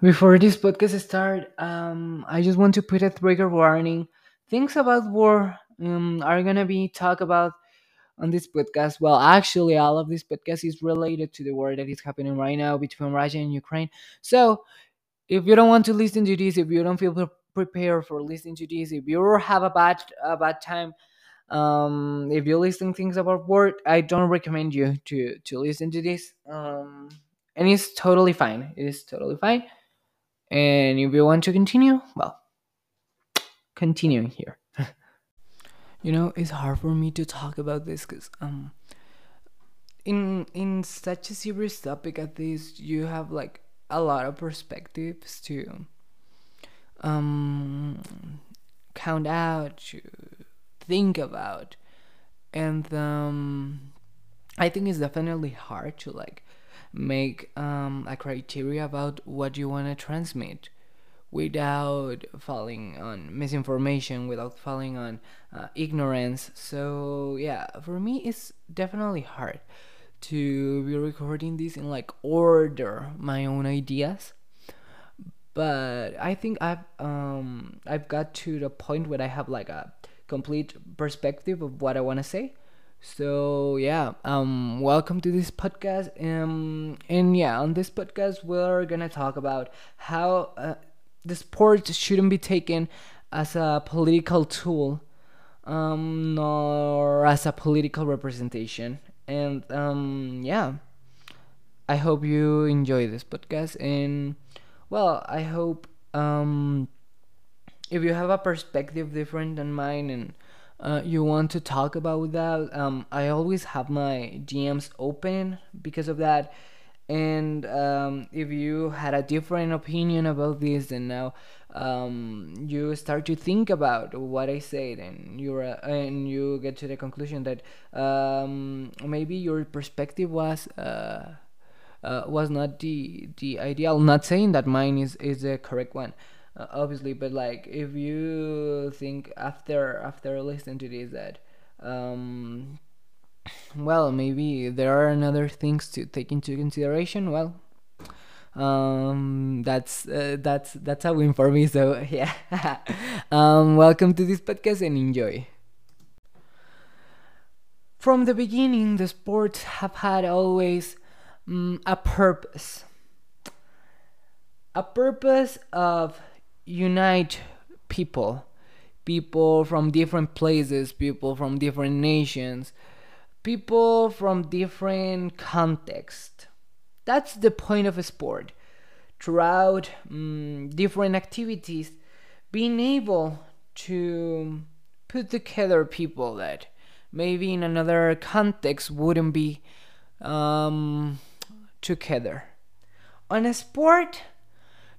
Before this podcast start, um, I just want to put a trigger warning. Things about war um, are gonna be talked about on this podcast. Well, actually, all of this podcast is related to the war that is happening right now between Russia and Ukraine. So, if you don't want to listen to this, if you don't feel pre- prepared for listening to this, if you have a bad a bad time, um, if you're listening things about war, I don't recommend you to to listen to this. Um, and it's totally fine. It is totally fine and if you want to continue, well, continuing here. you know, it's hard for me to talk about this because um, in in such a serious topic as this, you have like a lot of perspectives to um count out, to think about, and um, I think it's definitely hard to like make um, a criteria about what you want to transmit without falling on misinformation without falling on uh, ignorance. So yeah for me it's definitely hard to be recording this in like order my own ideas. But i think i've um i've got to the point where i have like a complete perspective of what i want to say so yeah, um, welcome to this podcast. Um, and yeah, on this podcast, we're gonna talk about how uh, the sport shouldn't be taken as a political tool, um, nor as a political representation. And um, yeah, I hope you enjoy this podcast. And well, I hope um, if you have a perspective different than mine and uh, you want to talk about that, um, I always have my DMs open because of that. And um, if you had a different opinion about this, then now um, you start to think about what I said, and you uh, and you get to the conclusion that um, maybe your perspective was. Uh, uh, was not the the ideal. Not saying that mine is is the correct one, uh, obviously but like if you think after after listening to this that um well maybe there are another things to take into consideration well um that's uh, that's that's a win for me so yeah. Um welcome to this podcast and enjoy. From the beginning the sports have had always um, a purpose. A purpose of unite people people from different places people from different nations people from different contexts that's the point of a sport. Throughout um, different activities being able to put together people that maybe in another context wouldn't be um, together. On a sport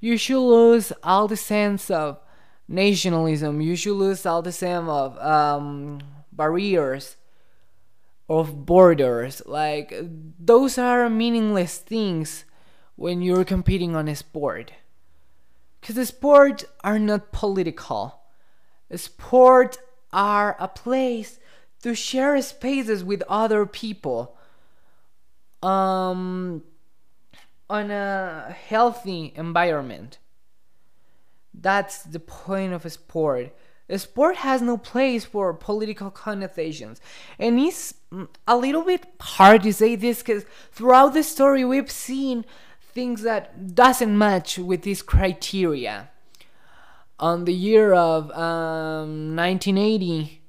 you should lose all the sense of nationalism. You should lose all the sense of um, barriers, of borders. Like those are meaningless things when you're competing on a sport. Because the sports are not political. Sports are a place to share spaces with other people. Um, on a healthy environment. That's the point of a sport. Sport has no place for political connotations. And it's a little bit hard to say this because throughout the story we've seen things that doesn't match with this criteria. On the year of um, 1980,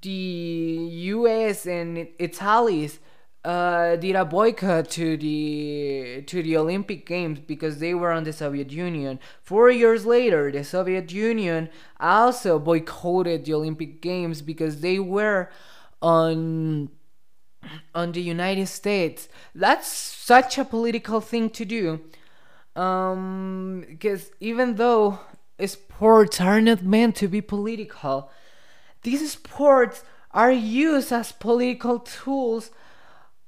the US and allies uh, did a boycott to the to the Olympic Games because they were on the Soviet Union. Four years later, the Soviet Union also boycotted the Olympic Games because they were on on the United States. That's such a political thing to do. Um, because even though sports are not meant to be political, these sports are used as political tools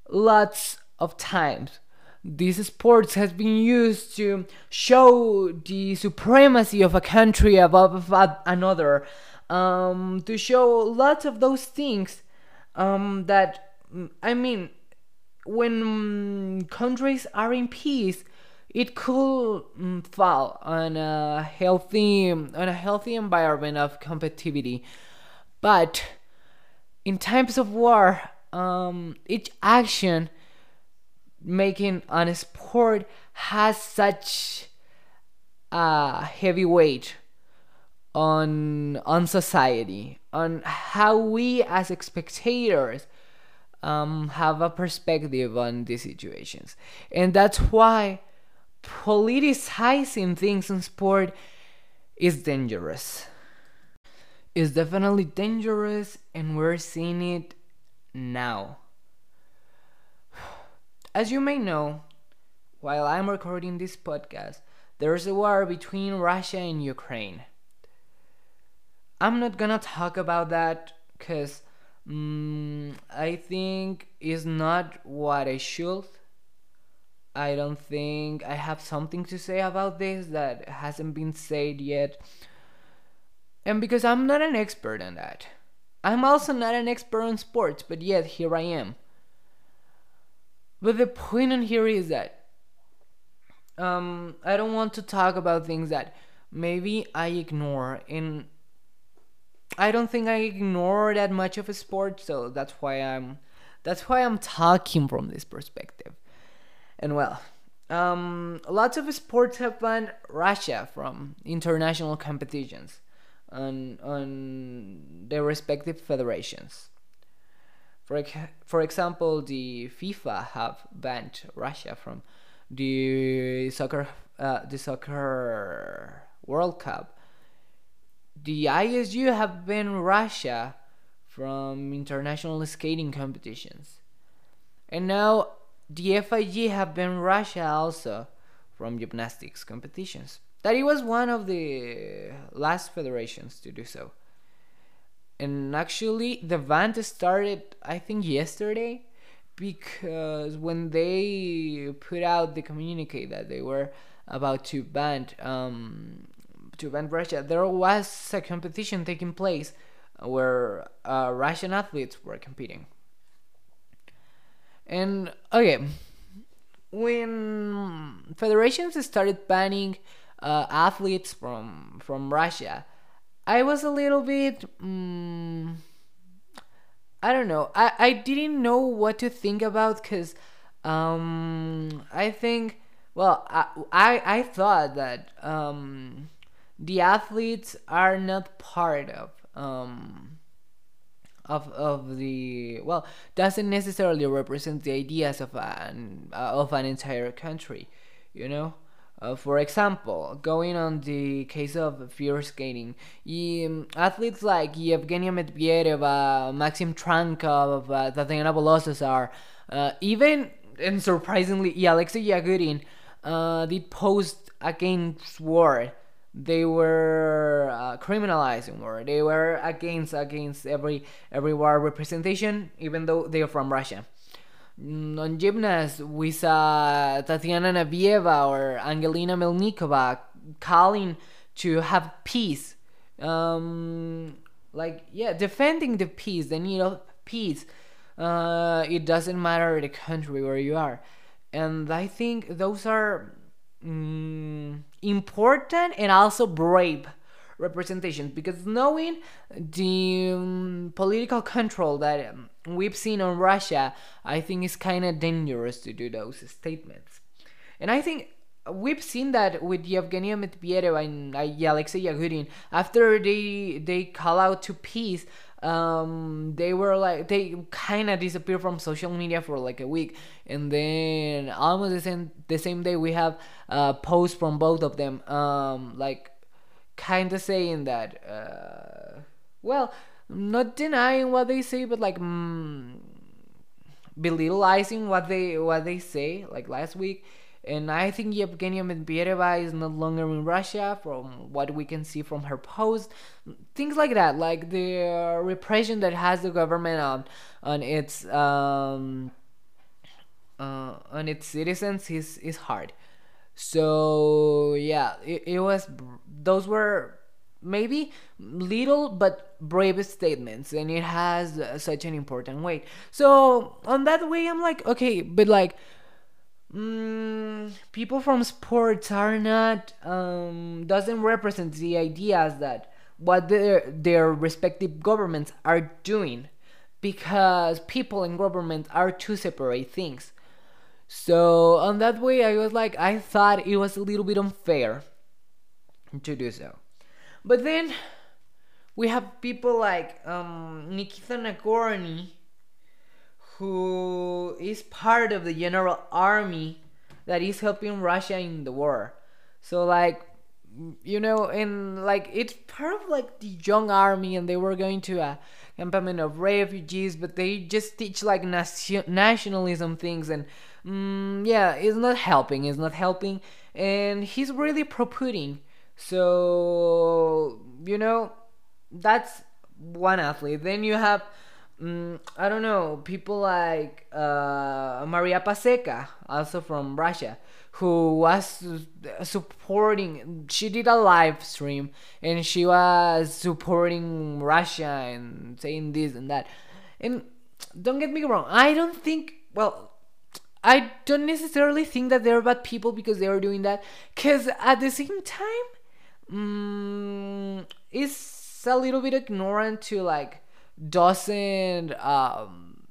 lots of times. This sports has been used to show the supremacy of a country above another, um, to show lots of those things um, that, I mean, when countries are in peace, it could mm, fall on a healthy on a healthy environment of competitivity but in times of war um, each action making on a sport has such a heavy weight on on society on how we as spectators um, have a perspective on these situations. And that's why politicizing things in sport is dangerous. Is definitely dangerous and we're seeing it now as you may know while i'm recording this podcast there's a war between russia and ukraine i'm not gonna talk about that because um, i think it's not what i should I don't think I have something to say about this that hasn't been said yet. And because I'm not an expert on that. I'm also not an expert on sports, but yet here I am. But the point on here is that um, I don't want to talk about things that maybe I ignore and I don't think I ignore that much of a sport, so that's why I'm that's why I'm talking from this perspective. And well, um, lots of sports have banned Russia from international competitions on, on their respective federations. For, for example, the FIFA have banned Russia from the soccer uh, the soccer World Cup. The ISU have banned Russia from international skating competitions. And now the FIG have banned Russia also from gymnastics competitions. That it was one of the last federations to do so. And actually, the ban started, I think, yesterday because when they put out the communique that they were about to ban um, to ban Russia, there was a competition taking place where uh, Russian athletes were competing. And okay, when federations started banning uh, athletes from from Russia, I was a little bit. Um, I don't know. I, I didn't know what to think about because um, I think well I, I, I thought that um, the athletes are not part of um, of of the well doesn't necessarily represent the ideas of an uh, of an entire country you know uh, for example, going on the case of figure skating, um, athletes like Yevgenia Medvedeva, uh, Maxim Trankov, uh, Tatiana Volosozhar, uh, even and surprisingly, Alexei Yagudin uh, did post against war they were uh, criminalizing war. They were against against every every war representation, even though they are from Russia. On gymnasts, we saw Tatiana Nabieva or Angelina Melnikova calling to have peace. Um, like yeah, defending the peace, the need of peace. Uh, it doesn't matter the country where you are, and I think those are mm, important and also brave representations because knowing the um, political control that um, we've seen on Russia, I think it's kind of dangerous to do those statements. And I think we've seen that with Yevgenia Medvedeva and uh, Alexei after they they call out to peace um, they were like they kind of disappeared from social media for like a week, and then almost the same the same day we have a post from both of them, um, like kind of saying that, uh, well, not denying what they say, but like mm, belittling what they what they say, like last week and I think Yevgenia Medvedeva is no longer in Russia from what we can see from her post. Things like that, like the repression that has the government on on its um, uh, on its citizens is is hard. So yeah, it, it was those were maybe little but brave statements and it has uh, such an important weight. So on that way i'm like okay but like mm, people from sports are not um, doesn't represent the ideas that what their their respective governments are doing because people and government are two separate things so on that way i was like i thought it was a little bit unfair to do so but then we have people like um, nikita nagorny who is part of the general army that is helping Russia in the war. So like you know, and like it's part of like the young army, and they were going to a campament of refugees, but they just teach like nation- nationalism things, and mm, yeah, it's not helping. It's not helping, and he's really pro Putin. So you know, that's one athlete. Then you have mm, I don't know, people like uh, Maria Paseka, also from Russia, who was supporting. She did a live stream and she was supporting Russia and saying this and that. And don't get me wrong, I don't think. Well, I don't necessarily think that they're bad people because they are doing that. Because at the same time, mm, it's a little bit ignorant to like doesn't um,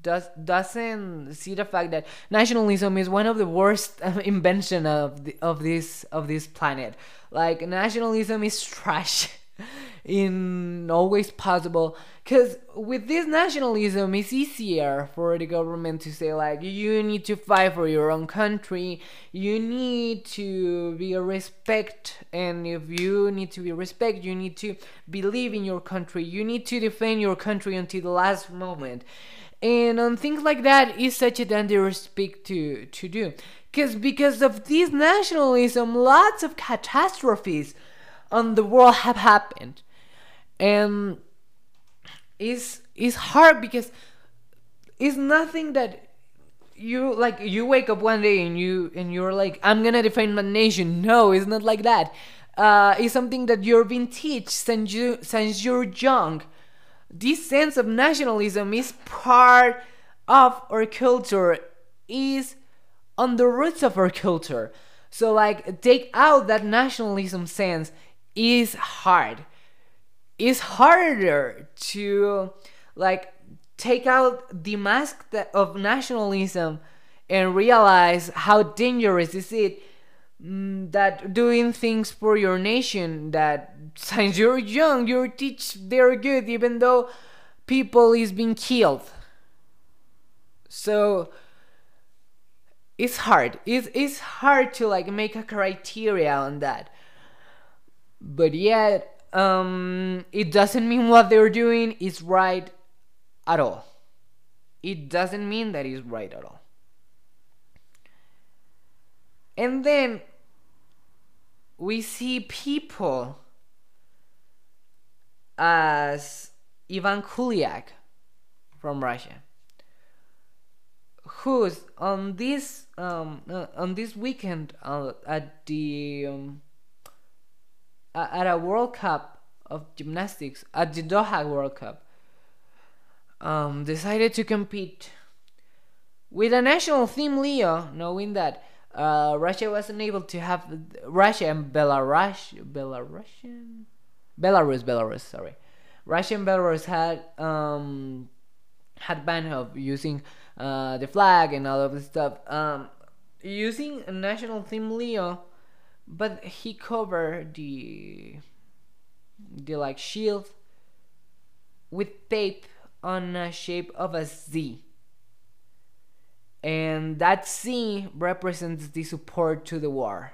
does doesn't see the fact that nationalism is one of the worst invention of the, of this of this planet. Like nationalism is trash in always possible. Because with this nationalism it's easier for the government to say like you need to fight for your own country. You need to be a respect and if you need to be respect you need to believe in your country. You need to defend your country until the last moment. And on things like that is such a dangerous speak to to do. Because because of this nationalism lots of catastrophes on the world have happened and it's it's hard because it's nothing that you like you wake up one day and you and you're like i'm gonna defend my nation. No it's not like that. Uh, it's something that you're being taught since you since you're young. This sense of nationalism is part of our culture is on the roots of our culture. So like take out that nationalism sense is hard it's harder to like take out the mask of nationalism and realize how dangerous is it mm, that doing things for your nation that since you're young you teach they're good even though people is being killed. So it's hard. It's, it's hard to like make a criteria on that. But yet um, it doesn't mean what they're doing is right at all. It doesn't mean that it's right at all. And then we see people as Ivan Kuliak from Russia, who's on this um, uh, on this weekend uh, at the um, at a World Cup of gymnastics at the Doha World Cup, um, decided to compete with a national theme Leo, knowing that uh, Russia wasn't able to have Russia and Belarus, Belarusian, Belarus, Belarus, sorry, Russia and Belarus had um, had ban of using uh, the flag and all of this stuff. Um, using a national theme Leo but he covered the the like shield with tape on a shape of a Z. And that Z represents the support to the war.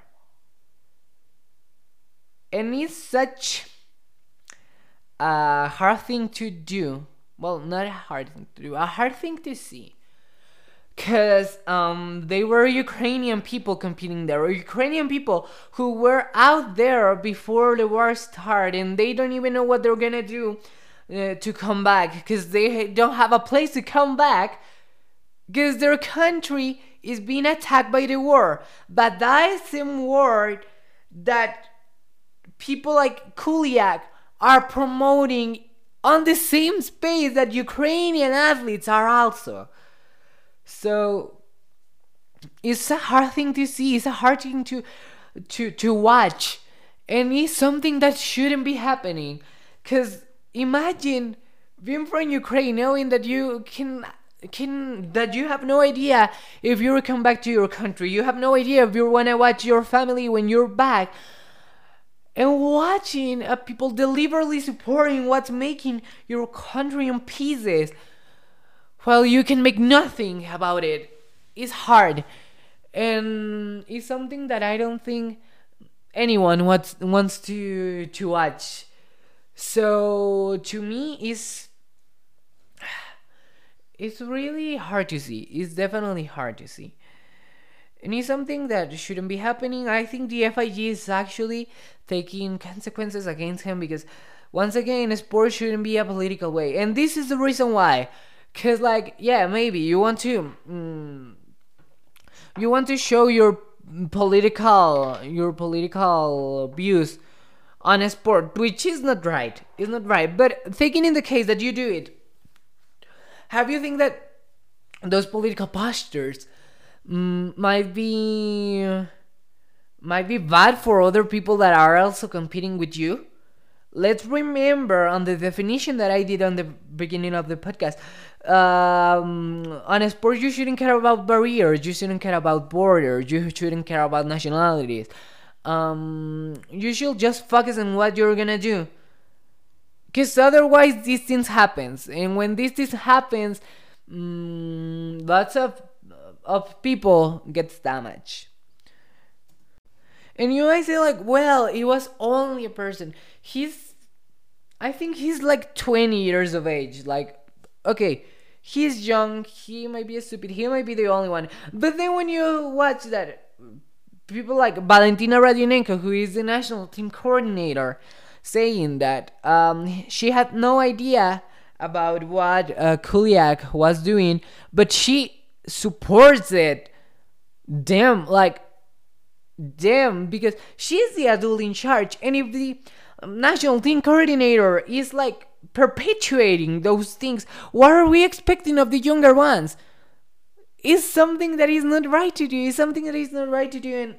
And it's such a hard thing to do. Well, not a hard thing to do, a hard thing to see because um, they were Ukrainian people competing there, or Ukrainian people who were out there before the war started, and they don't even know what they're gonna do uh, to come back because they don't have a place to come back because their country is being attacked by the war. But that is same word that people like Kuliak are promoting on the same space that Ukrainian athletes are also. So it's a hard thing to see. It's a hard thing to to to watch, and it's something that shouldn't be happening. Cause imagine being from Ukraine, knowing that you can can that you have no idea if you come back to your country. You have no idea if you want to watch your family when you're back. And watching uh, people deliberately supporting what's making your country in pieces while you can make nothing about it. it is hard and it's something that I don't think anyone wants wants to to watch. So to me, it's it's really hard to see. It's definitely hard to see. And it's something that shouldn't be happening. I think the FIG is actually taking consequences against him because, once again, sports shouldn't be a political way. And this is the reason why. Because, like, yeah, maybe you want to. Mm, you want to show your political your political views on a sport which is not right is not right but taking in the case that you do it have you think that those political postures mm, might be might be bad for other people that are also competing with you let's remember on the definition that i did on the beginning of the podcast um, on a sport you shouldn't care about barriers you shouldn't care about borders you shouldn't care about nationalities. Um, you should just focus on what you're gonna do. Because otherwise these things happens and when these things happens um, lots of of people gets damaged and you might say like well it was only a person he's i think he's like 20 years of age like okay, he's young, he might be a stupid, he might be the only one. But then when you watch that, people like Valentina Rodionenko, who is the national team coordinator, saying that um, she had no idea about what uh, Kuliak was doing, but she supports it. Damn, like, damn, because she's the adult in charge, and if the national team coordinator is like perpetuating those things. What are we expecting of the younger ones? Is something that is not right to do. Is something that is not right to do, and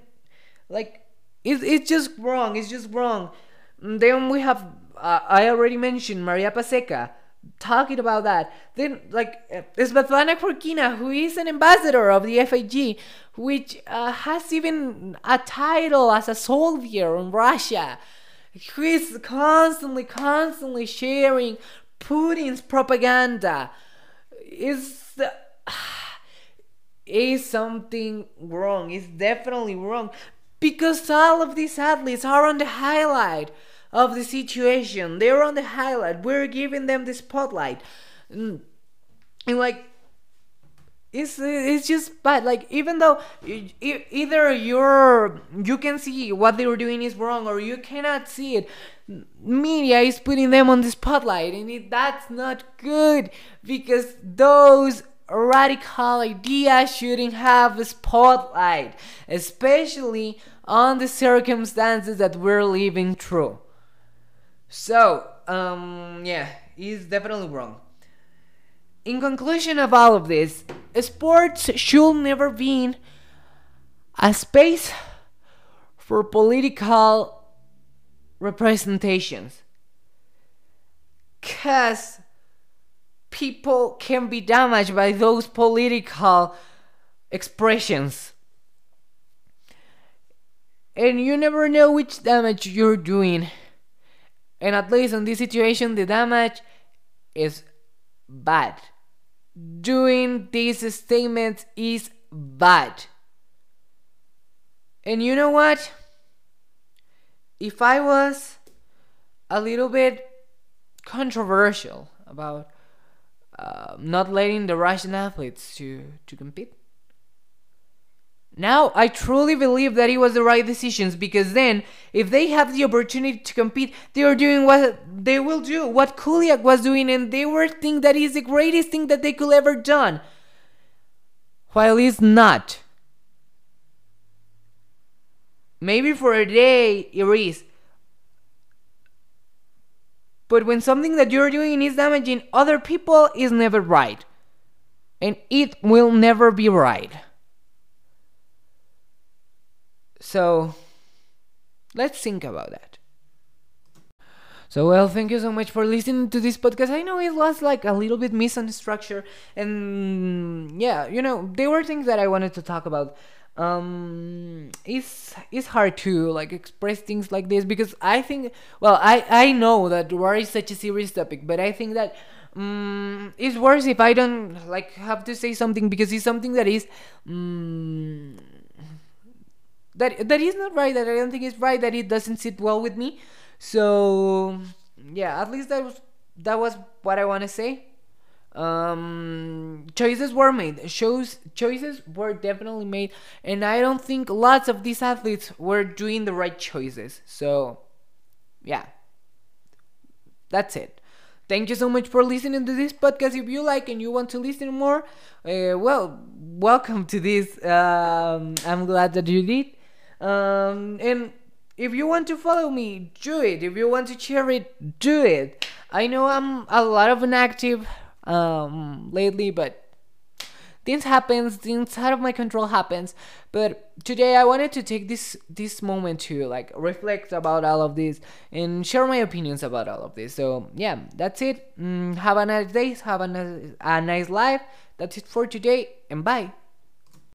like it's it's just wrong. It's just wrong. Then we have uh, I already mentioned Maria Paseka talking about that. Then like uh, Svetlana Khorkina, who is an ambassador of the FIG, which uh, has even a title as a soldier in Russia who is constantly, constantly sharing Putin's propaganda is is something wrong. It's definitely wrong because all of these athletes are on the highlight of the situation. They're on the highlight. We're giving them the spotlight, and, and like it's it's just bad. Like even though either you're you can see what they were doing is wrong or you cannot see it media is putting them on the spotlight. And it, that's not good because those radical ideas shouldn't have a spotlight especially on the circumstances that we're living through so um yeah he's definitely wrong in conclusion of all of this, sports should never be a space for political representations. Because people can be damaged by those political expressions. And you never know which damage you're doing. And at least in this situation, the damage is bad doing these statements is bad. And you know what? If I was a little bit controversial about uh, not letting the Russian athletes to, to compete, now I truly believe that it was the right decisions because then if they have the opportunity to compete, they are doing what they will do, what Kuliak was doing, and they were think that is the greatest thing that they could ever done. While it's not. Maybe for a day it is. But when something that you're doing is damaging other people is never right. And it will never be right. So let's think about that. So well, thank you so much for listening to this podcast. I know it was like a little bit misunstructured, and yeah, you know, there were things that I wanted to talk about. Um, it's it's hard to like express things like this because I think, well, I I know that war is such a serious topic, but I think that um, it's worse if I don't like have to say something because it's something that is um, that that is not right. That I don't think is right. That it doesn't sit well with me. So yeah, at least that was that was what I want to say. Um, choices were made. Shows choices were definitely made, and I don't think lots of these athletes were doing the right choices. So yeah, that's it. Thank you so much for listening to this podcast. If you like and you want to listen more, uh, well, welcome to this. Um, I'm glad that you did. Um, and if you want to follow me, do it. If you want to share it, do it. I know I'm a lot of inactive um, lately, but things happens things out of my control happens. But today i wanted to take this this moment to like reflect about all of this and share my opinions about all of this. So yeah that's it. Mm, have a nice day have a a nice life. That's it for today and bye